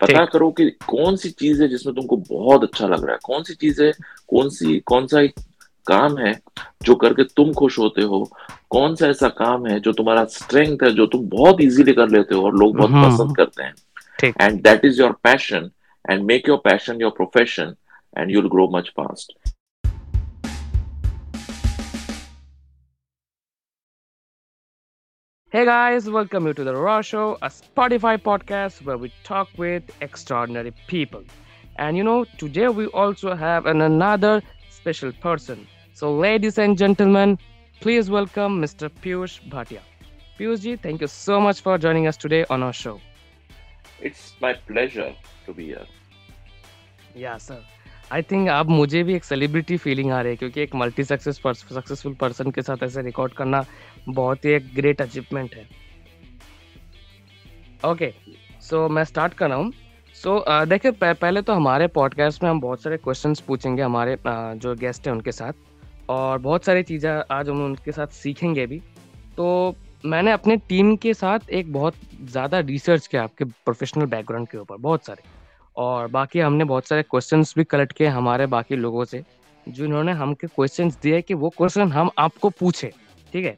पता करो कि कौन सी चीज़ है जिसमें तुमको बहुत अच्छा लग रहा है? कौन सी चीज़ है? कौन सी कौन सा एक काम है जो करके तुम खुश होते हो? कौन सा ऐसा काम है जो तुम्हारा स्ट्रेंथ है जो तुम बहुत इजीली कर लेते हो और लोग बहुत हम्म, पसंद करते हैं? And that is your passion and make your passion your profession and you'll grow much fast Hey guys, welcome you to the Raw Show, a Spotify podcast where we talk with extraordinary people. And you know, today we also have an, another special person. So, ladies and gentlemen, please welcome Mr. Piyush Bhatia. Piyush ji, thank you so much for joining us today on our show. It's my pleasure to be here. Yeah, sir. I think अब मुझे भी एक celebrity feeling आ रही है, क्योंकि एक multi success successful person के साथ ऐसे रिकॉर्ड करना बहुत ही एक ग्रेट अचीवमेंट है। ओके सो मैं स्टार्ट कर रहा हूँ। सो देखिए पहले तो हमारे पॉडकास्ट में हम बहुत सारे क्वेश्चंस पूछेंगे हमारे जो गेस्ट हैं उनके साथ, और बहुत सारी चीज़ें आज हम उनके साथ सीखेंगे भी। तो मैंने अपने टीम के साथ एक बहुत ज़्यादा रिसर्च किया आपके प्रोफेशनल बैकग्राउंड के ऊपर, बहुत सारे। और बाकी हमने बहुत सारे क्वेश्चंस भी कलेक्ट किए हमारे बाकी लोगों से जिन्होंने हमके क्वेश्चंस दिए कि वो क्वेश्चन हम आपको पूछे ठीक है?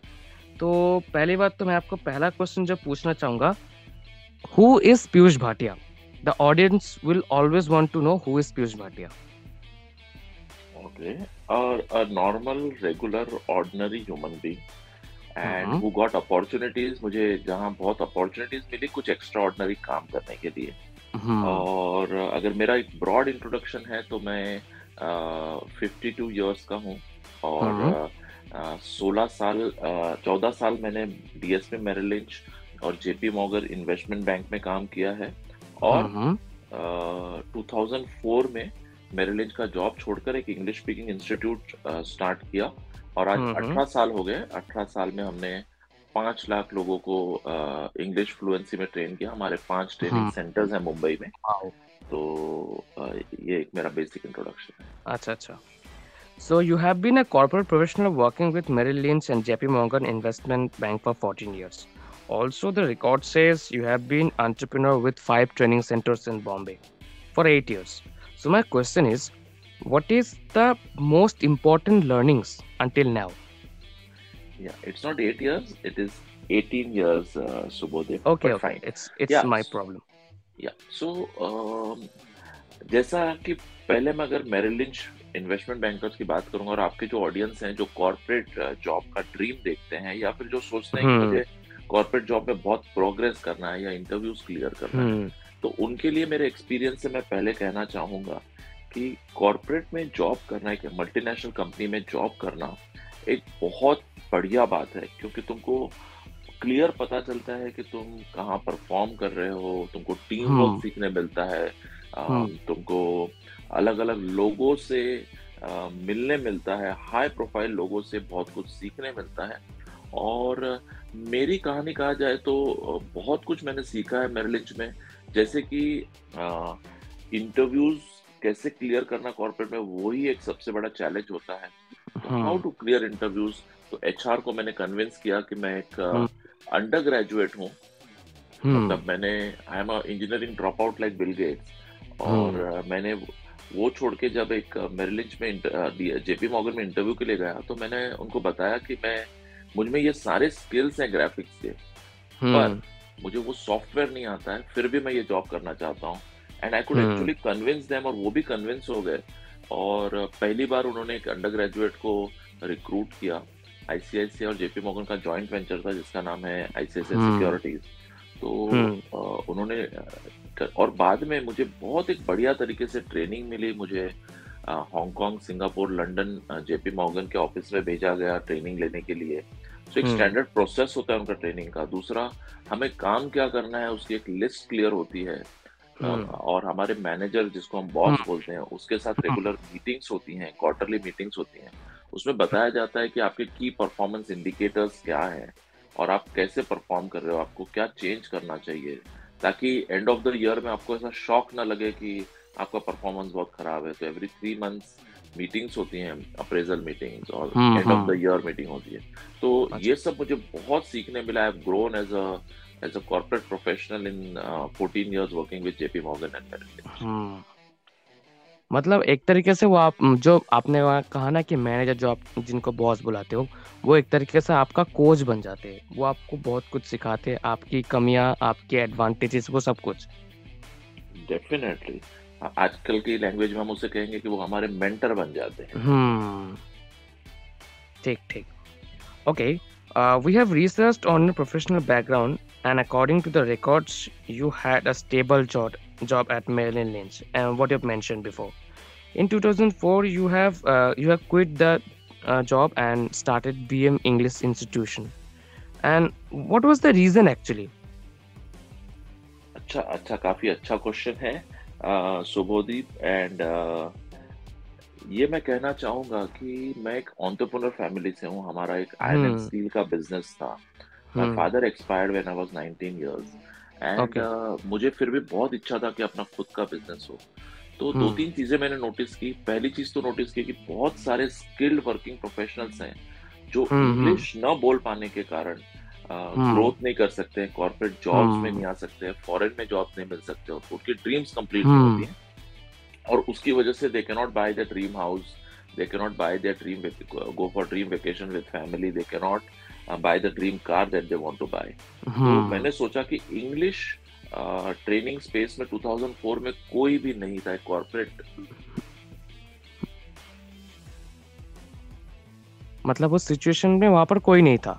तो पहली बात तो मैं आपको पहला क्वेश्चन जो पूछना चाहूँगा who is Piyush Bhatia? The audience will always want to know who is Piyush Bhatia. Okay और a normal regular ordinary human being and who got opportunities मुझे जहाँ बहुत अपॉर्चुनिटीज़ मिली कुछ एक्स्ट्रा ऑर्डिनरी काम करने के लिए। हम्म। और अगर मेरा एक ब्रॉड इंट्रोडक्शन है तो मैं फिफ्टी टू ईयर्स का हूँ और सोलह साल चौदह साल मैंने डीएसपी मेरिलिंच और जेपी मॉगर इन्वेस्टमेंट बैंक में काम किया है और टू थाउज़ेंड फोर में मेरिलिंच का जॉब छोड़कर एक इंग्लिश स्पीकिंग इंस्टीट्यूट स्टार्ट किया और आज अठारह साल हो गए। अठारह साल में हमने पाँच लाख लोगों को इंग्लिश फ्लुएंसी में ट्रेन किया हमारे पाँच ट्रेनिंग सेंटर्स हैं मुंबई में तो ये एक मेरा बेसिक इंट्रोडक्शन है अच्छा अच्छा So you have been a corporate professional working with Merrill Lynch and JP Morgan Investment Bank for 14 years. Also, the record says you have been entrepreneur with five training centers in Bombay for eight years. So my question is, what is the most important learnings until now? Yeah, it's not eight years. It is 18 years, uh, Subodh. Okay, okay. Fine. It's it's yeah. my problem. Yeah. So um, जैसा कि पहले मैं अगर Merrill lynch investment bankers की बात करूँगा और आपके जो ऑडियंस हैं जो कॉर्पोरेट जॉब uh, का ड्रीम देखते हैं या फिर जो सोचते हैं कि हम्म। मुझे कॉर्पोरेट जॉब में बहुत प्रोग्रेस करना है या इंटरव्यूज़ क्लियर करना है हम्म। तो उनके लिए मेरे एक्सपीरियंस से मैं पहले कहना चाहूँगा कि कॉर्पोरेट में जॉब करना एक मल्टीनेशनल कंपनी में जॉब करना एक बहुत बढ़िया बात है क्योंकि तुमको क्लियर पता चलता है कि तुम कहाँ परफॉर्म कर रहे हो तुमको टीम वर्क हम्म। सीखने मिलता है हम्म। तुमको अलग अलग लोगों से मिलने मिलता है हाई प्रोफ़ाइल लोगों से बहुत कुछ सीखने मिलता है और मेरी कहानी कहा जाए तो बहुत कुछ मैंने सीखा है मेरे लिंच में जैसे कि इंटरव्यूज़ कैसे क्लियर करना कॉर्पोरेट में वही एक सबसे बड़ा चैलेंज होता है हाउ टू क्लियर इंटरव्यूज़ तो एच को मैंने कन्विंस किया कि मैं एक अंडर ग्रेजुएट हूँ। मतलब मैंने I am engineering drop out like Bill Gates और uh, मैंने वो छोड़ के जब एक मेरिलिंच में जेपी मॉगन में इंटरव्यू के लिए गया तो मैंने उनको बताया कि मैं मुझमें ये सारे स्किल्स हैं ग्राफिक्स के पर मुझे वो सॉफ्टवेयर नहीं आता है फिर भी मैं ये जॉब करना चाहता हूँ। And I could actually convince them और वो भी कन्विंस हो गए। और पहली बार उन्होंने एक अंडर ग्रेजुएट को रिक्रूट किया। आईसीआईसी और जेपी मोगन का जॉइंट वेंचर था जिसका नाम है आईसीआईसी सिक्योरिटीज हम्म। तो हम्म। उन्होंने और बाद में मुझे बहुत एक बढ़िया तरीके से ट्रेनिंग मिली मुझे। Hong Kong Singapore London JP Morgan के ऑफ़िस में भेजा गया ट्रेनिंग लेने के लिए। तो एक स्टैंडर्ड हम्म। प्रोसेस होता है उनका ट्रेनिंग का। दूसरा हमें काम क्या करना है उसकी एक लिस्ट क्लियर होती है। और हमारे मैनेजर जिसको हम बॉस बोलते हैं उसके साथ रेगुलर मीटिंग्स होती हैं क्वार्टरली मीटिंग्स होती हैं। उसमें बताया जाता है कि आपके की परफॉर्मेंस इंडिकेटर्स क्या है और आप कैसे परफॉर्म कर रहे हो? आपको क्या चेंज करना चाहिए? ताकि एंड ऑफ़ द ईयर में आपको ऐसा शॉक ना लगे कि आपका परफॉर्मेंस बहुत खराब है। तो एवरी थ्री मंथ्स मीटिंग्स होती हैं अप्रेजल मीटिंग्स और end of the year meeting होती है। तो अच्छा। ये सब मुझे बहुत सीखने मिला। I've grown as a as a corporate professional in uh, 14 years working with JP Morgan मतलब एक तरीके से वो आप जो आपने वहाँ कहा ना कि मैनेजर जो आप जिनको बॉस बुलाते हो वो एक तरीके से आपका कोच बन जाते हैं। वो आपको बहुत कुछ सिखाते हैं आपकी कमियाँ आपके एडवांटेजेस वो सब कुछ। डेफिनेटली आजकल की लैंग्वेज में हम उसे कहेंगे कि वो हमारे मेंटर बन जाते हैं। हम्म। ठीक ठीक। Okay have researched on your professional background and according to the records you had a stable job. job at Merrill Lynch and what you've mentioned before in 2004 you have uh, you have quit the uh, job and started BM English institution and what was the reason actually अच्छा अच्छा काफी अच्छा question है Subodeep and ये मैं कहना चाहूंगा कि मैं एक ऑन्टरप्रनर फैमिली से हूँ हमारा एक आयरन एंड स्टील का बिजनेस था my father expired when I was 19 years and okay. मुझे फिर भी बहुत इच्छा था कि अपना खुद का बिज़नेस हो। तो दो तीन चीज़ें मैंने नोटिस की। पहली चीज़ तो नोटिस की कि बहुत सारे स्किल्ड वर्किंग प्रोफेशनल्स हैं जो इंग्लिश न बोल पाने के कारण ग्रोथ नहीं कर सकते हैं कॉर्पोरेट जॉब्स में नहीं आ सकते हैं फॉरेन में जॉब नहीं मिल सकते और उनकी ड्रीम्स कंप्लीट नहीं होती हैं। और उसकी वजह से they can not buy the dream house they can not buy their dream go for dream vacation with family they can not buy the dream car that they want to buy तो मैंने सोचा कि English training space में 2004 में कोई भी नहीं था कॉर्पोरेट मतलब उस सिचुएशन में वहाँ पर कोई नहीं था।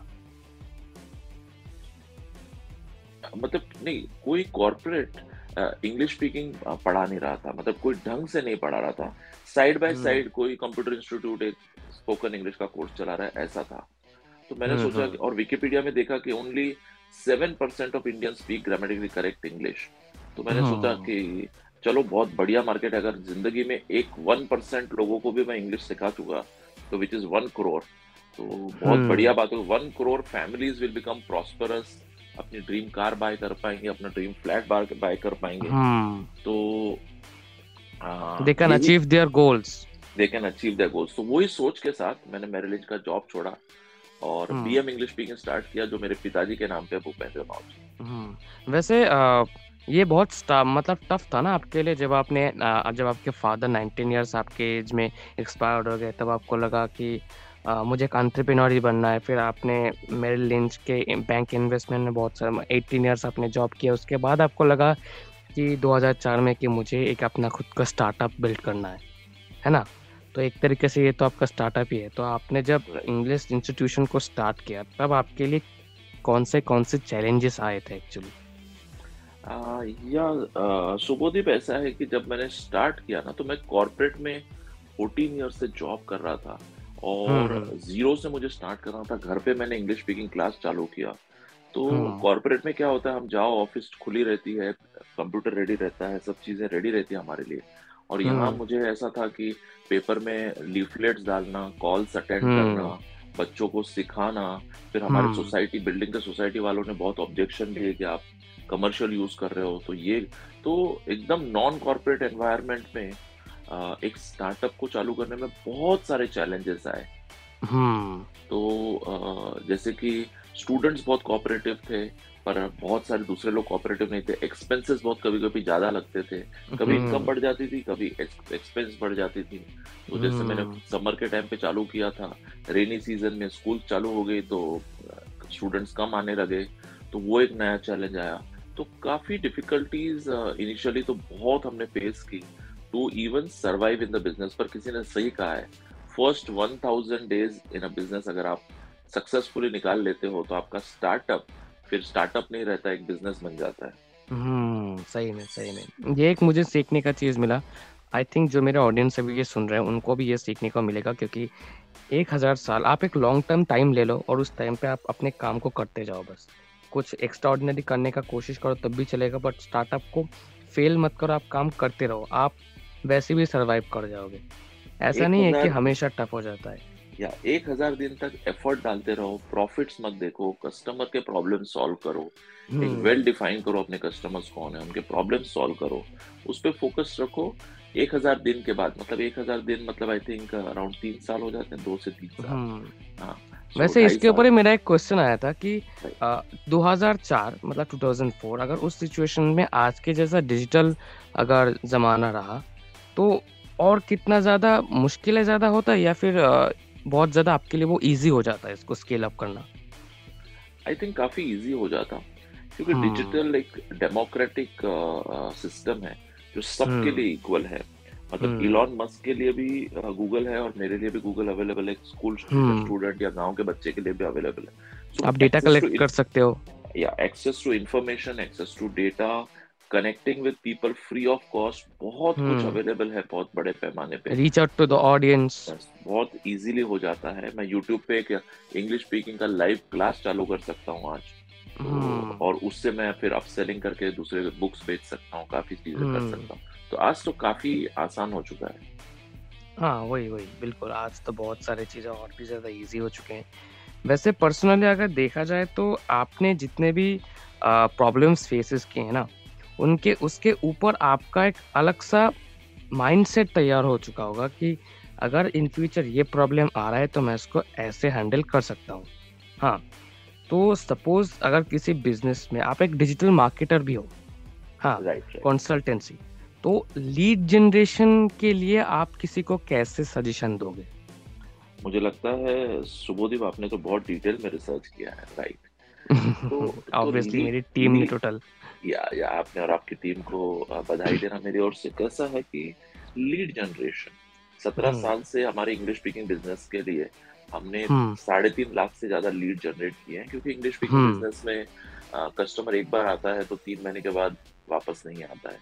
मतलब नहीं कोई कॉर्पोरेट इंग्लिश स्पीकिंग पढ़ा नहीं रहा था। मतलब कोई ढंग से नहीं पढ़ा रहा था। साइड बाय साइड कोई कंप्यूटर इंस्टीट्यूट एक स्पोकन इंग्लिश का कोर्स चला रहा है ऐसा था। तो मैंने हम्म, सोचा हम्म। कि और विकिपीडिया में देखा कि only seven percent of Indian speak grammatically correct English तो मैंने सोचा हम्म। कि चलो बहुत बढ़िया मार्केट है। अगर ज़िंदगी में एक वन परसेंट लोगों को भी मैं इंग्लिश सिखा चुका तो विच इज़ वन करोड़ तो बहुत बढ़िया बात है। One crore families will become prosperous अपनी ड्रीम कार बाय कर पाएँगे अपना ड्रीम फ्लैट बाय कर पाएँगे. तो they can achieve their goals they can achieve their goals तो वही सोच के साथ मैंने मेरिलिंज का जॉब छोड़ा। और बीएम इंग्लिश स्पीकिंग स्टार्ट किया जो मेरे पिताजी के नाम पे भूपेंद्र माउज hmm. वैसे आ, ये बहुत मतलब टफ था ना आपके लिए जब आपने जब आपके फादर 19 इयर्स आपके एज में एक्सपायर्ड हो गए तब आपको लगा कि आ, मुझे एक एंटरप्रेन्योर ही बनना है। फिर आपने मेरे लिंच के बैंक इन्वेस्टमेंट में बहुत सारा एटीन ईयर्स आपने जॉब किया उसके बाद आपको लगा कि 2004 में कि मुझे एक अपना खुद का स्टार्टअप बिल्ड करना है। है ना? तो एक तरीके से ये तो आपका स्टार्टअप ही है। तो आपने जब इंग्लिश इंस्टीट्यूशन को स्टार्ट किया तब आपके लिए कौन से कौन से चैलेंजेस आए थे एक्चुअली या सुबोदीप ऐसा है कि जब मैंने स्टार्ट किया ना तो मैं कॉर्पोरेट में 14 ईयर्स से जॉब कर रहा था और ज़ीरो हम्म, हम्म। से मुझे स्टार्ट करना था। घर पे मैंने इंग्लिश स्पीकिंग क्लास चालू किया। तो कॉर्पोरेट हम्म। में क्या होता है हम जाओ ऑफ़िस खुली रहती है कंप्यूटर रेडी रहता है सब चीज़ें रेडी रहती है हमारे लिए। और यहाँ मुझे ऐसा था कि पेपर में लीफलेट्स डालना कॉल्स अटेंड करना बच्चों को सिखाना फिर हमारे सोसाइटी बिल्डिंग के सोसाइटी वालों ने बहुत ऑब्जेक्शन दिए कि आप कमर्शियल यूज़ कर रहे हो तो ये तो एकदम नॉन कॉर्पोरेट एनवायरनमेंट में एक स्टार्टअप को चालू करने में बहुत सारे चैलेंजेस आए। हम्म। तो जैसे कि स्टूडेंट्स बहुत कोऑपरेटिव थे पर बहुत सारे दूसरे लोग कोऑपरेटिव नहीं थे। एक्सपेंसेस बहुत कभी कभी ज़्यादा लगते थे। कभी इनकम हम्म। बढ़ जाती थी कभी एक्सपेंस बढ़ जाती थी। तो जैसे मैंने समर हम्म। के टाइम पे चालू किया था रेनी सीज़न में स्कूल चालू हो गई तो स्टूडेंट्स कम आने लगे। तो वो एक नया चैलेंज आया। तो काफ़ी डिफिकल्टीज इनिशियली तो बहुत हमने फेस की। To even survive in the business पर किसी ने सही कहा है। First one thousand days in a business अगर आप सक्सेसफुली निकाल लेते हो तो आपका स्टार्टअप फिर स्टार्टअप नहीं रहता एक बिज़नेस बन जाता है। हम्म सही में सही में। ये एक मुझे सीखने का चीज़ मिला। आई थिंक जो मेरे ऑडियंस अभी ये सुन रहे हैं उनको भी ये सीखने को मिलेगा क्योंकि एक हज़ार साल आप एक लॉन्ग टर्म टाइम ले लो और उस टाइम पे आप अपने काम को करते जाओ बस। कुछ एक्स्ट्रा करने का कोशिश करो तब भी चलेगा बट स्टार्टअप को फेल मत करो आप काम करते रहो। आप वैसे भी सरवाइव कर जाओगे। ऐसा नहीं है कि हमेशा टफ हो जाता है। या एक हज़ार दिन तक एफर्ट डालते रहो प्रॉफिट्स मत देखो कस्टमर के प्रॉब्लम सॉल्व करो एक वेल हम्म। डिफाइन करो अपने कस्टमर्स कौन है उनके प्रॉब्लम सॉल्व करो उस पर फोकस रखो एक हज़ार दिन के बाद मतलब एक हज़ार दिन मतलब आई थिंक अराउंड तीन साल हो जाते हैं दो से तीन साल हम्म। हाँ वैसे इसके ऊपर ही मेरा एक क्वेश्चन आया था कि आ, 2004 मतलब 2004 अगर उस सिचुएशन में आज के जैसा डिजिटल अगर जमाना रहा तो और कितना ज़्यादा मुश्किलें ज़्यादा होता है या फिर बहुत ज़्यादा आपके लिए वो इजी हो जाता है इसको स्केल अप करना। आई थिंक काफ़ी इजी हो जाता। क्योंकि डिजिटल हम्म। एक डेमोक्रेटिक सिस्टम है जो सबके हम्म। लिए इक्वल है। मतलब इलॉन हम्म। मस्क के लिए भी गूगल है और मेरे लिए भी गूगल अवेलेबल है। स्कूल स्टूडेंट या गाँव के बच्चे के लिए भी अवेलेबल है। So, आप डेटा कलेक्ट कर सकते हो। या access to information access to data connecting with people free of cost बहुत hmm. कुछ अवेलेबल है बहुत बड़े पैमाने पे। Reach out to the audience बहुत इजीली हो जाता है। मैं यूट्यूब पे एक इंग्लिश स्पीकिंग का लाइव क्लास चालू कर सकता हूँ आज। hmm. और उससे मैं फिर अपसेलिंग करके दूसरे बुक्स बेच सकता हूँ काफ़ी चीज़ें hmm. कर सकता हूँ। तो आज तो काफ़ी आसान हो चुका है। हाँ वही वही बिल्कुल। आज तो बहुत सारी चीज़ें और भी ज़्यादा इजी हो चुके हैं। वैसे पर्सनली अगर देखा जाए तो आपने जितने भी प्रॉब्लम्स फेसेस किए हैं ना उनके उसके ऊपर आपका एक अलग सा माइंडसेट तैयार हो चुका होगा कि अगर इन फ्यूचर ये प्रॉब्लम आ रहा है तो मैं इसको ऐसे हैंडल कर सकता हूँ। हाँ तो सपोज़ अगर किसी बिज़नेस में आप एक डिजिटल मार्केटर भी हो हाँ कंसल्टेंसी तो लीड जनरेशन के लिए आप किसी को कैसे सजेशन दोगे? मुझे लगता है सुबोधीप आपने तो बहुत डिटेल में रिसर्च किया है राइट तो ऑब्वियसली तो मेरी टीम ने टोटल या या आपने और आपकी टीम को बधाई देना मेरी ओर से कैसा है कि लीड जनरेशन सत्रह हम्म। साल से हमारे इंग्लिश स्पीकिंग बिज़नेस के लिए हमने हम्म। साढ़े तीन लाख से ज़्यादा लीड जनरेट किए हैं क्योंकि इंग्लिश स्पीकिंग बिज़नेस में कस्टमर एक बार आता है तो तीन महीने के बाद वापस नहीं आता है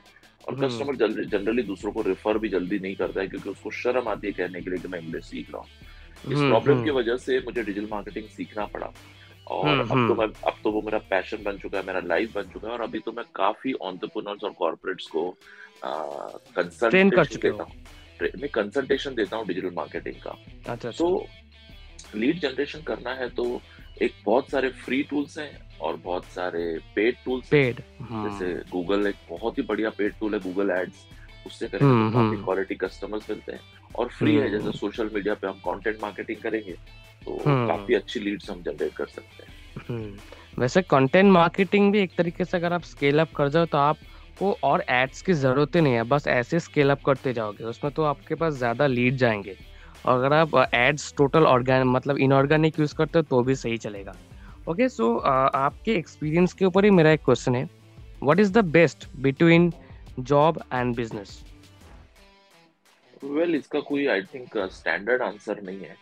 और कस्टमर हम्म। जनरली दूसरों को रेफर भी जल्दी नहीं करता है क्योंकि उसको शर्म आती है कहने के लिए कि मैं इंग्लिश सीख रहा हूँ इस प्रॉब्लम की वजह से मुझे डिजिटल मार्केटिंग सीखना पड़ा और अब तो मैं अब तो वो मेरा पैशन बन चुका है मेरा लाइफ बन चुका है और अभी तो मैं काफ़ी ऑन्टरप्रनर्स और कॉर्पोरेट्स को कंसल्टेशन देता हूँ? मैं कंसल्टेशन देता हूँ डिजिटल मार्केटिंग का। अच्छा तो लीड अच्छा। जनरेशन करना है तो एक बहुत सारे फ्री टूल्स हैं और बहुत सारे पेड टूल्स पेड जैसे गूगल एक बहुत ही बढ़िया पेड टूल है गूगल एड्स उससे करेंगे तो काफ़ी क्वालिटी कस्टमर्स मिलते हैं और फ्री है जैसे सोशल मीडिया पे हम कंटेंट मार्केटिंग करेंगे। तो हम्म। काफ़ी अच्छी लीड्स हम जनरेट कर सकते हैं। हम्म। वैसे कंटेंट मार्केटिंग भी एक तरीके से अगर आप स्केल अप कर जाओ तो आपको और एड्स की ज़रूरत ही नहीं है बस ऐसे स्केल अप करते जाओगे उसमें तो आपके पास ज़्यादा लीड जाएँगे। और अगर आप एड्स टोटल ऑर्गेन मतलब इनऑर्गेनिक यूज़ करते हो तो भी सही चलेगा। ओके सो आपके एक्सपीरियंस के ऊपर ही मेरा एक क्वेश्चन है। What is the best between job and business well इसका कोई आई थिंक स्टैंडर्ड आंसर नहीं है।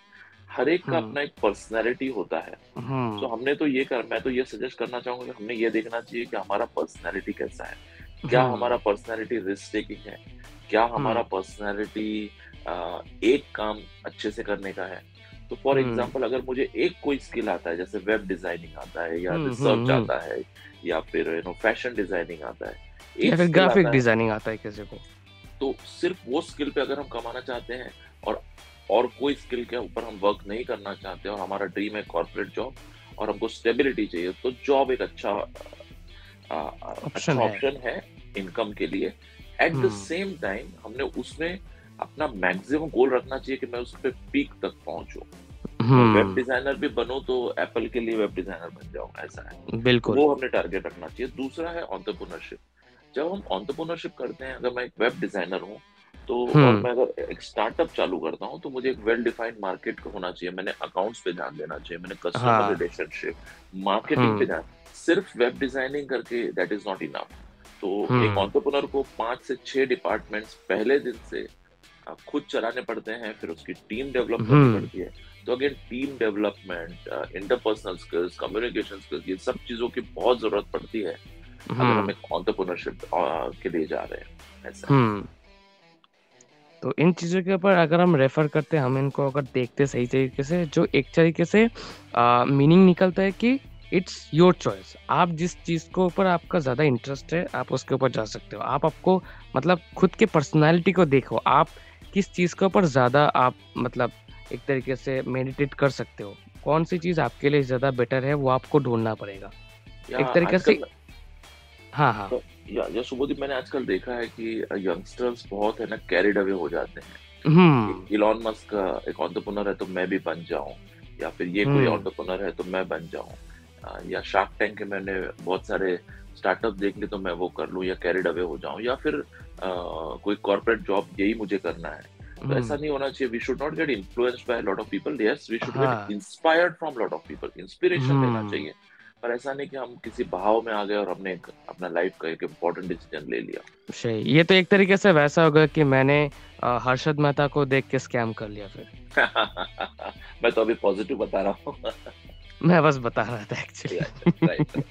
हर एक का हम्म। अपना एक पर्सनैलिटी होता है। तो हम्म। हमने तो ये कर मैं तो ये सजेस्ट करना चाहूँगा कि हमने ये देखना चाहिए कि हमारा पर्सनैलिटी कैसा है। क्या हम्म। हमारा पर्सनैलिटी रिस्क टेकिंग है? क्या हमारा पर्सनैलिटी एक काम अच्छे से करने का है? तो फॉर एग्ज़ाम्पल अगर मुझे एक कोई स्किल आता है जैसे वेब डिज़ाइनिंग आता है या रिसर्च आता है या फिर यू नो फ़ैशन डिज़ाइनिंग आता है या फिर ग्राफिक डिज़ाइनिंग आता है किसी को। तो सिर्फ़ वो स्किल पे अगर हम कमाना चाहते हैं और और कोई स्किल के ऊपर हम वर्क नहीं करना चाहते और हमारा ड्रीम है कॉर्पोरेट जॉब और हमको स्टेबिलिटी चाहिए तो जॉब एक अच्छा ऑप्शन अच्छा ऑप्शन है इनकम के लिए। एट द सेम टाइम हमने उसमें अपना मैक्सिमम गोल रखना चाहिए कि मैं उस पर पीक तक पहुंचू। वेब डिज़ाइनर भी बनो तो एप्पल के लिए वेब डिज़ाइनर बन जाऊँ ऐसा है। बिल्कुल। वो हमने टारगेट रखना चाहिए। दूसरा है ऑन्टरप्रोनरशिप जब हम ऑन्टरप्रोनरशिप करते हैं अगर मैं एक वेब डिज़ाइनर हूँ तो और हम्म। मैं अगर एक स्टार्टअप चालू करता हूँ तो मुझे एक वेल डिफाइंड मार्केट होना चाहिए। मैंने अकाउंट्स पे ध्यान देना चाहिए मैंने कस्टमर रिलेशनशिप मार्केटिंग पे ध्यान। सिर्फ़ वेब डिज़ाइनिंग करके दैट इज़ नॉट इनफ तो एक ऑन्टरप्रनर हम्म। को पाँच से छह डिपार्टमेंट्स पहले दिन से खुद चलाने पड़ते हैं फिर उसकी टीम डेवलप करनी हम्म। पड़ती है। तो again team development interpersonal skills communication skills ये सब चीज़ों की बहुत ज़रूरत पड़ती है। अगर हम एक ऑन्टरप्रनरशिप के लिए जा रहे हैं ऐसा। तो इन चीज़ों के ऊपर अगर हम रेफर करते हैं हम इनको अगर देखते सही तरीके से जो एक तरीके से मीनिंग निकलता है कि इट्स योर चॉइस आप जिस चीज़ को ऊपर आपका ज़्यादा इंटरेस्ट है आप उसके ऊपर जा सकते हो। आप आपको मतलब खुद के पर्सनैलिटी को देखो। आप किस चीज़ के ऊपर ज़्यादा आप मतलब एक तरीके से मेडिटेट कर सकते हो। कौन सी चीज़ आपके लिए ज़्यादा बेटर है वो आपको ढूंढना पड़ेगा। एक तरीके से हाँ हाँ। तो या या सुबोधि मैंने आजकल देखा है कि यंगस्टर्स बहुत है ना कैरिड अवे हो जाते हैं। Elon hmm. मस्क एक ऑन्टरप्रनर है तो मैं भी बन जाऊँ या फिर ये कोई ऑन्टरप्रनर है तो मैं बन जाऊँ। या शार्क टैंक के मैंने बहुत सारे स्टार्टअप देख ली तो मैं वो कर लूँ या कैरिड अवे हो जाऊँ या फिर आ, कोई कॉर्पोरेट जॉब यही मुझे करना है। तो ऐसा नहीं होना चाहिए we should not get influenced by lot of people yes we should get inspired from lot of people inspiration लेना चाहिए। पर ऐसा नहीं कि हम किसी भाव में आ गए और हमने अपना लाइफ का एक इम्पोर्टेंट डिसीज़न ले लिया। सही। ये तो एक तरीके से वैसा होगा कि मैंने हर्षद मेहता को देख के स्कैम कर लिया फिर। मैं तो अभी पॉजिटिव बता रहा हूँ। मैं बस बता रहा था एक्चुअली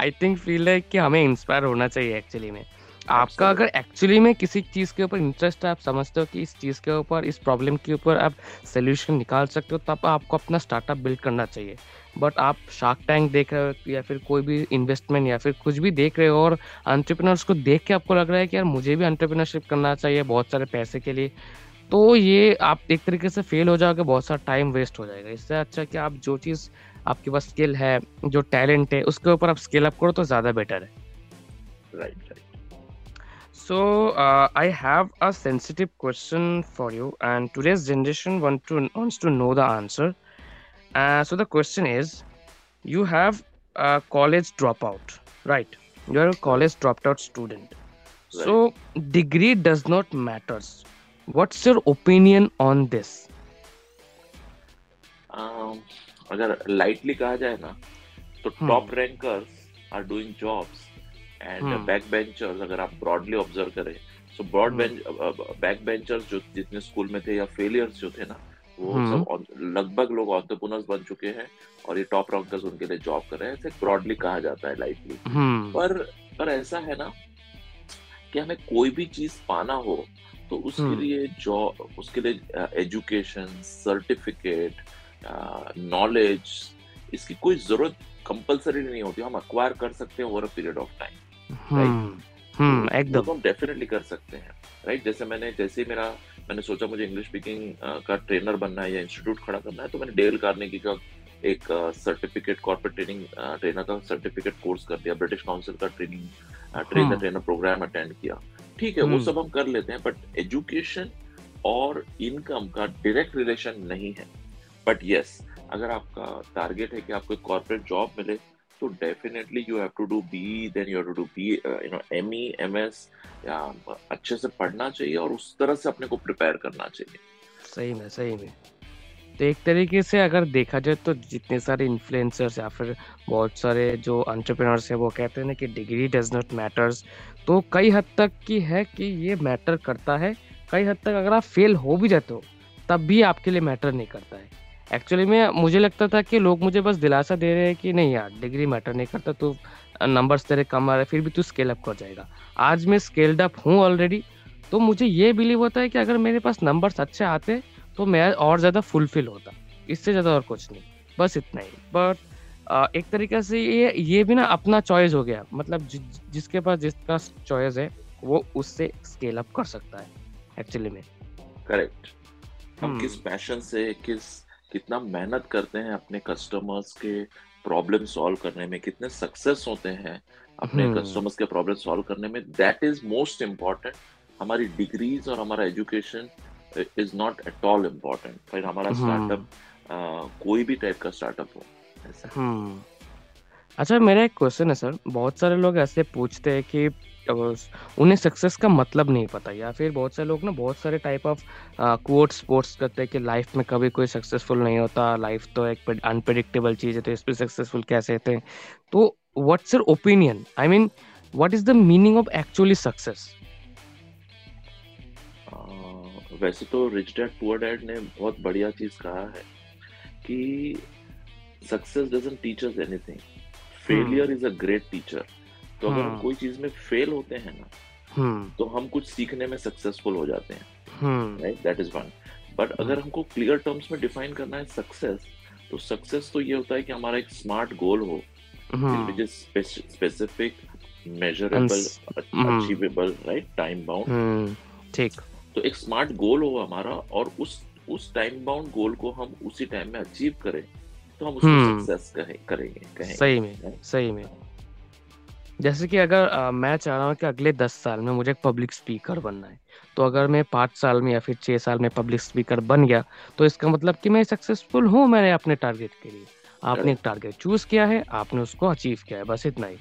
आई थिंक फील है कि हमें इंस्पायर होना चाहिए एक्चुअली में। आपका अगर एक्चुअली में किसी चीज़ के ऊपर इंटरेस्ट है आप समझते हो कि इस चीज़ के ऊपर इस प्रॉब्लम के ऊपर आप सोल्यूशन निकाल सकते हो तब आपको अपना स्टार्टअप बिल्ड करना चाहिए। बट आप शार्क टैंक देख रहे हो या फिर कोई भी इन्वेस्टमेंट या फिर कुछ भी देख रहे हो और एंटरप्रेन्योर्स को देख के आपको लग रहा है कि यार मुझे भी एंटरप्रेन्योरशिप करना चाहिए बहुत सारे पैसे के लिए तो ये आप एक तरीके से फेल हो जाओगे बहुत सारा टाइम वेस्ट हो जाएगा। इससे अच्छा कि आप जो चीज़ आपके पास स्किल है जो टैलेंट है उसके ऊपर आप स्किल अप करो तो ज़्यादा बेटर है। Right right So uh, I have a sensitive question for you, and today's generation want to wants to know the answer. Uh, so the question is, you have a college dropout, right? You're a college dropped out student. Right. So degree does not matters. What's your opinion on this? Um, अगर lightly कहा जाए ना तो top hmm. rankers are doing Jobs back hmm. backbenchers अगर आप broadly observe करें so broad hmm. bench uh, backbenchers जो जितने स्कूल में थे या फेलियर्स जो थे ना वो हम्म। सब लगभग लोग ऑन्टरप्रेन्योर्स बन चुके हैं और ये टॉप रैंकर्स उनके लिए जॉब कर रहे हैं ऐसे ब्रॉडली कहा जाता है लाइटली हम्म। पर पर ऐसा है ना कि हमें कोई भी चीज़ पाना हो तो उसके हम्म। लिए जॉब उसके लिए एजुकेशन सर्टिफिकेट नॉलेज इसकी कोई ज़रूरत कंपलसरी नहीं होती हम अक्वायर कर सकते हैं over a period of time एकदम। डेफिनेटली कर सकते हैं राइट जैसे मैंने जैसे मेरा मैंने सोचा मुझे इंग्लिश स्पीकिंग का ट्रेनर बनना है या इंस्टीट्यूट खड़ा करना है तो मैंने डेल कार्नेगी का एक सर्टिफिकेट कॉर्पोरेट ट्रेनिंग ट्रेनर का सर्टिफिकेट कोर्स कर दिया ब्रिटिश काउंसिल का training trainer trainer programme attend किया। ठीक है वो हम्म। सब हम कर लेते हैं बट एजुकेशन और इनकम का डायरेक्ट रिलेशन नहीं है। बट यस अगर आपका टारगेट है कि आपको कॉर्पोरेट जॉब मिले definitely you have to do B then you have to do B you know M E M S या, अच्छे से पढ़ना चाहिए और उस तरह से अपने को प्रिपेयर करना चाहिए। सही में सही में। तो एक तरीके से अगर देखा जाए तो जितने सारे इन्फ्लुएंसर्स या फिर बहुत सारे जो एंटरप्रेन्योर्स है, वो कहते हैं ना कि डिग्री डज नॉट मैटर्स तो कई हद तक की है कि ये मैटर करता है। कई हद तक अगर आप फेल हो भी जाते हो, तब भी आपके लिए मैटर नहीं करता है। एक्चुअली में मुझे लगता था कि लोग मुझे बस दिलासा दे रहे हैं कि नहीं यार डिग्री मैटर नहीं करता तो नंबर्स तेरे कम आ रहे फिर भी तू स्केल अप कर जाएगा। आज मैं स्केल्ड अप हूँ ऑलरेडी तो मुझे ये बिलीव होता है कि अगर मेरे पास नंबर्स अच्छे आते तो मैं और ज़्यादा फुलफिल होता। इससे ज़्यादा और कुछ नहीं बस इतना ही। बट एक तरीके से ये ये भी ना अपना चॉइस हो गया। मतलब जि, जिसके पास जिसका चॉइस है वो उससे स्केल अप कर सकता है एक्चुअली में। करेक्ट हम किस पैशन हम्म। से किस कितना मेहनत करते हैं अपने कस्टमर्स के प्रॉब्लम सॉल्व करने में कितने सक्सेस होते हैं अपने कस्टमर्स हम्म। के प्रॉब्लम सॉल्व करने में दैट इज़ मोस्ट इंपॉर्टेंट हमारी डिग्रीज और हमारा education is not at all important फिर हमारा स्टार्टअप हम्म। कोई भी टाइप का स्टार्टअप हो ऐसा हम्म। अच्छा मेरा एक क्वेश्चन है सर बहुत सारे लोग ऐसे पूछते हैं कि उन्हें सक्सेस का मतलब नहीं पता या फिर बहुत सारे लोग ना बहुत सारे टाइप ऑफ़ कोट स्पोर्ट्स करते हैं कि लाइफ में कभी कोई सक्सेसफुल नहीं होता लाइफ तो एक अनप्रिडिक्टेबल चीज़ है तो इस पर सक्सेसफुल कैसे थे? तो what's your opinion I mean what is the meaning of actually success वैसे तो रिच डैड पुअर डैड ने बहुत बढ़िया चीज़ कहा है कि success doesn't teach us anything failure is a great teacher तो अगर हम हम्म। कोई चीज़ में फेल होते हैं ना हम्म। तो हम कुछ सीखने में सक्सेसफुल हो जाते हैं। Right that is one but अगर हमको क्लियर टर्म्स में डिफाइन करना है सक्सेस तो सक्सेस तो ये होता है कि हमारा एक स्मार्ट गोल हो। Which is specific measurable achievable right time bound ठीक। तो एक स्मार्ट गोल हो हमारा और उस उस टाइम बाउंड गोल को हम उसी टाइम में अचीव करें। तो हम उसको सक्सेस कहें करेंगे कहेंगे। सही में सही में। जैसे कि अगर आ, मैं चाह रहा हूँ कि अगले दस साल में मुझे एक पब्लिक स्पीकर बनना है तो अगर मैं पाँच साल में या फिर छः साल में पब्लिक स्पीकर बन गया तो इसका मतलब कि मैं सक्सेसफुल हूँ मैंने अपने टारगेट के लिए। आपने एक टारगेट चूज़ किया है आपने उसको अचीव किया है बस इतना ही।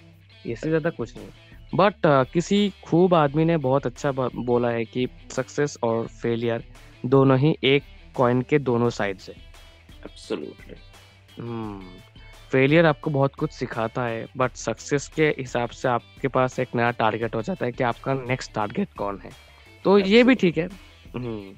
इससे ज़्यादा कुछ नहीं। बट किसी खूब आदमी ने बहुत अच्छा बोला है कि सक्सेस और फेलियर दोनों ही एक कॉइन के दोनों साइड से एब्सोल्युटली फेलियर आपको बहुत कुछ सिखाता है बट सक्सेस के हिसाब से आपके पास एक नया टारगेट हो जाता है कि आपका नेक्स्ट टारगेट कौन है। तो ये भी ठीक है। सो हम्म।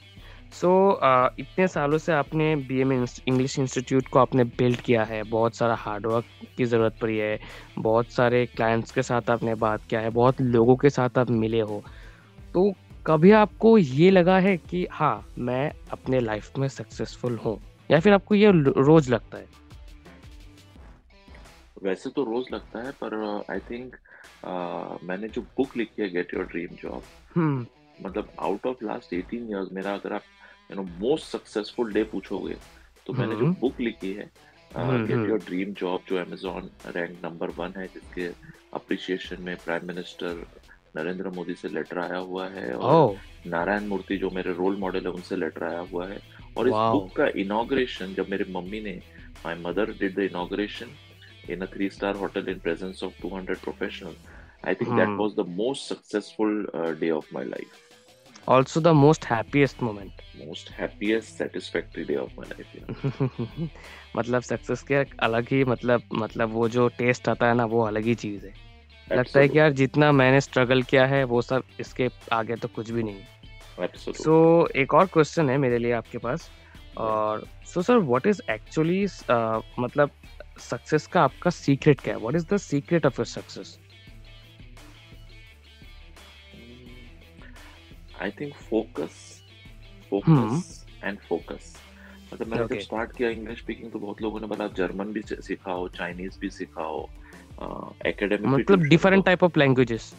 so, uh, इतने सालों से आपने बी एम इंग्लिश इंस्टीट्यूट को आपने बिल्ड किया है बहुत सारा हार्डवर्क की ज़रूरत पड़ी है बहुत सारे क्लाइंट्स के साथ आपने बात किया है बहुत लोगों के साथ आप मिले हो। तो कभी आपको ये लगा है कि हाँ मैं अपने लाइफ में सक्सेसफुल हूँ या फिर आपको ये रोज लगता है? वैसे तो रोज लगता है पर आई uh, थिंक uh, मैंने जो बुक लिखी है गेट योर ड्रीम जॉब मतलब आउट ऑफ़ लास्ट 18 इयर्स मेरा अगर आप you know most successful day पूछोगे तो मैंने जो बुक हम्म। लिखी है गेट योर ड्रीम जॉब जो अमेजोन रैंक नंबर वन है जिसके अप्रिसिएशन में प्राइम मिनिस्टर नरेंद्र मोदी से लेटर आया हुआ है और oh. नारायण मूर्ति जो मेरे रोल मॉडल है उनसे लेटर आया हुआ है और wow. इस बुक का इनॉग्रेशन जब मेरी मम्मी ने my mother did the inauguration in a three star hotel in presence of 200 professionals i think hmm. that was the most successful uh, day of my life also the most happiest moment most happiest satisfactory day of my life yeah. मतलब success के अलग ही मतलब मतलब वो जो test आता है ना वो अलग ही चीज़ है लगता है कि यार जितना मैंने स्ट्रगल किया है वो सब इसके आगे तो कुछ भी नहीं सो so, एक और क्वेश्चन है मेरे लिए आपके पास और so sir what is actually मतलब सक्सेस का आपका सीक्रेट क्या है? What is the secret of your success I think focus focus and focus मतलब मैंने जब स्टार्ट किया इंग्लिश स्पीकिंग तो बहुत लोगों ने बोला जर्मन भी सिखाओ चाइनीज़ भी सिखाओ एकेडमिक मतलब डिफरेंट टाइप ऑफ़ लैंग्वेजेस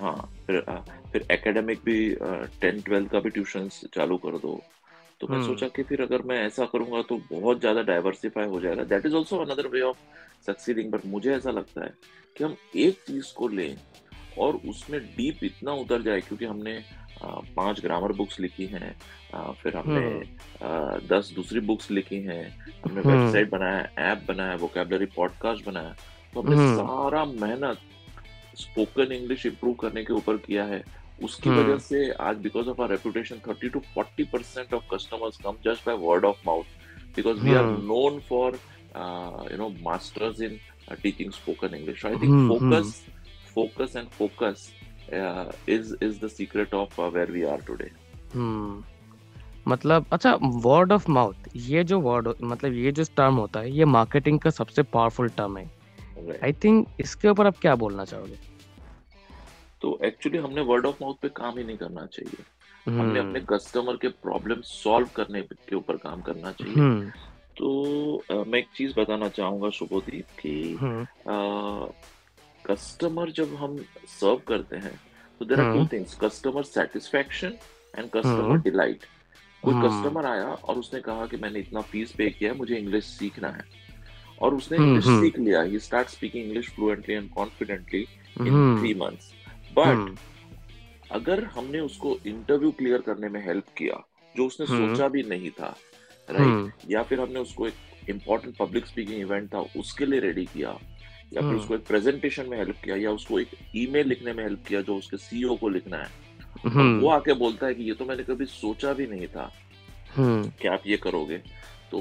हाँ फिर फिर एकेडमिक भी टेंथ ट्वेल्थ का भी ट्यूशन चालू कर दो। तो मैं सोचा हम्म। कि फिर अगर मैं ऐसा करूँगा तो बहुत ज़्यादा डाइवर्सिफाई हो जाएगा that is also another way of succeeding but मुझे ऐसा लगता है कि हम एक चीज़ को लें और उसमें डीप इतना उतर जाए क्योंकि हमने पाँच ग्रामर बुक्स लिखी हैं फिर हमने हम्म। दस दूसरी बुक्स लिखी हैं हमने वेबसाइट हम्म। बनाया ऐप बनाया वोकेबलरी पॉडकास्ट बनाया तो हमने सारा मेहनत स्पोकन इंग्लिश इंप्रूव करने के ऊपर किया है उसकी वजह हम्म। से आज because of our reputation thirty two forty percent of customers come just by word of mouth because we are known for you know masters in teaching spoken English I think focus focus and focus is is the secret of where we are today मतलब अच्छा word of mouth ये जो word मतलब ये जो term होता है ये मार्केटिंग का सबसे पावरफुल टर्म है। आई थिंक इसके ऊपर आप क्या बोलना चाहोगे? तो एक्चुअली हमने वर्ड ऑफ़ माउथ पे काम ही नहीं करना चाहिए। हमने अपने कस्टमर हम्म। के प्रॉब्लम सॉल्व करने के ऊपर काम करना चाहिए। हम्म। तो आ, मैं एक चीज़ बताना चाहूँगा शुभोदीप कि कस्टमर हम्म। जब हम सर्व करते हैं तो there are two things customer satisfaction and customer delight कोई कस्टमर आया और उसने कहा कि मैंने इतना फ़ीस पे किया है मुझे इंग्लिश सीखना है। और उसने इंग्लिश सीख लिया ही start speaking English fluently and confidently in three months but hmm. अगर हमने उसको इंटरव्यू क्लियर करने में हेल्प किया जो उसने हम्म। सोचा भी नहीं था राइट हम्म। या फिर हमने उसको एक इम्पोर्टेंट पब्लिक स्पीकिंग इवेंट था उसके लिए रेडी किया या फिर उसको एक प्रेजेंटेशन में हेल्प किया या उसको एक ईमेल लिखने में हेल्प किया जो उसके सीईओ को लिखना है वो आके बोलता है कि ये तो मैंने कभी सोचा भी नहीं था कि आप ये करोगे। तो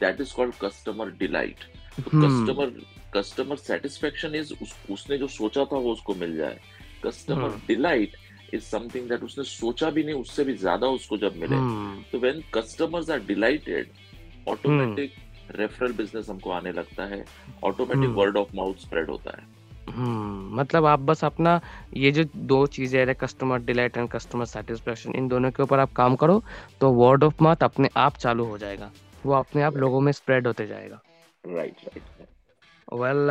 that is called customer delight customer customer satisfaction is उसने जो सोचा था वो उसको मिल जाए। Customer delight is something that उसने सोचा भी नहीं उससे भी ज़्यादा उसको जब मिले। Hmm. तो when customers are delighted automatic referral business हमको आने लगता है। Automatic word of mouth spread होता है। हम्म मतलब आप बस अपना ये जो दो चीज़ें है customer delight and customer satisfaction इन दोनों के ऊपर आप काम करो तो वर्ड ऑफ़ माउथ अपने आप चालू हो जाएगा। वो अपने आप लोगों में स्प्रेड होते जाएगा। Right right well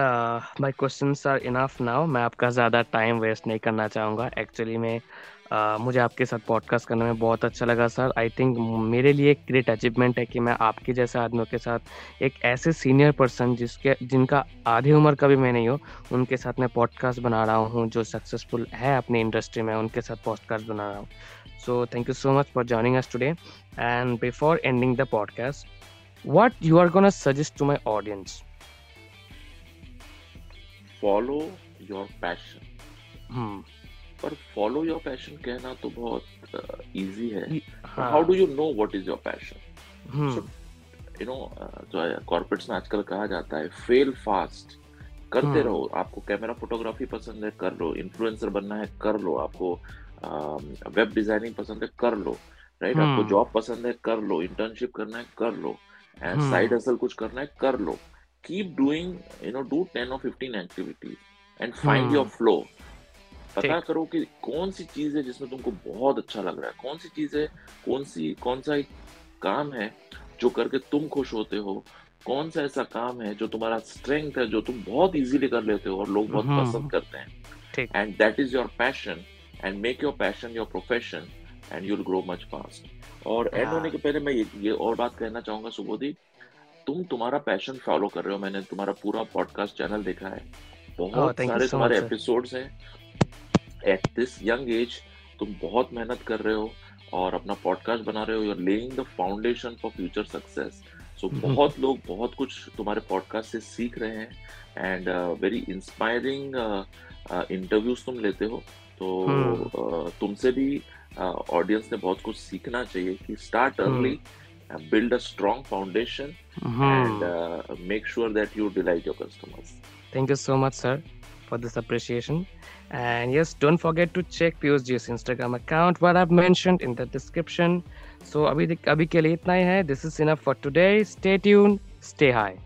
my questions are enough now मैं आपका ज़्यादा टाइम वेस्ट नहीं करना चाहूँगा. एक्चुअली में Uh, मुझे आपके साथ पॉडकास्ट करने में बहुत अच्छा लगा सर आई थिंक मेरे लिए एक ग्रेट अचीवमेंट है कि मैं आपके जैसे आदमियों के साथ एक ऐसे सीनियर पर्सन जिसके जिनका आधी उम्र का भी मैं नहीं हो उनके साथ मैं पॉडकास्ट बना रहा हूँ जो सक्सेसफुल है अपनी इंडस्ट्री में उनके साथ पॉडकास्ट बना रहा हूँ. So thank you so much for joining us today and before ending the podcast what you are gonna suggest to my audience? Follow your passion. Hmm. पर फॉलो योर पैशन कहना तो बहुत इजी है। हाँ, how do you know what is your passion hmm. You know जो है corporates में आजकल कहा जाता है फेल फास्ट करते हम्म। रहो। आपको कैमरा फोटोग्राफी पसंद है कर लो। इन्फ्लुएंसर बनना है कर लो। आपको वेब डिज़ाइनिंग पसंद है कर लो। राइट आपको हम्म। जॉब पसंद है कर लो। इंटर्नशिप करना है कर लो। एंड। साइड हसल कुछ करना है कर लो। Keep doing you know do 10 और 15 activities and find hmm. Your flow पता। करो कि कौन सी चीज़ है जिसमें तुमको बहुत अच्छा लग रहा है कौन सी चीज़ है कौन सी कौन सा एक काम है जो करके तुम खुश होते हो कौन सा ऐसा काम है जो तुम्हारा स्ट्रेंथ है जो तुम बहुत इजीली कर लेते हो और लोग बहुत हम्म। पसंद करते हैं and that is your passion and make your passion your profession and you'll grow much fast और एंड हाँ। होने के पहले मैं ये, ये और बात कहना चाहूँगा सुबोधि तुम तुम्हारा पैशन फॉलो कर रहे हो मैंने तुम्हारा पूरा पॉडकास्ट चैनल देखा है Oh, बहुत you सारे so तुम्हारे. एपिसोड्स हैं एट दिस यंग एज तुम बहुत मेहनत कर रहे हो और अपना पॉडकास्ट बना रहे हो you are laying the foundation for future success so. बहुत लोग बहुत कुछ तुम्हारे पॉडकास्ट से सीख रहे हैं एंड वेरी इंस्पायरिंग इंटरव्यूज़ तुम लेते हो तो हम्म। uh, तुमसे भी ऑडियंस uh, ने बहुत कुछ सीखना चाहिए कि start. Early build a strong foundation mm-hmm. and uh, make sure that you delight your customers. Thank you so much sir for this appreciation. And yes don't forget to check piyush's instagram account. What i've mentioned in the description. So this is enough for today. Stay tuned. Stay high.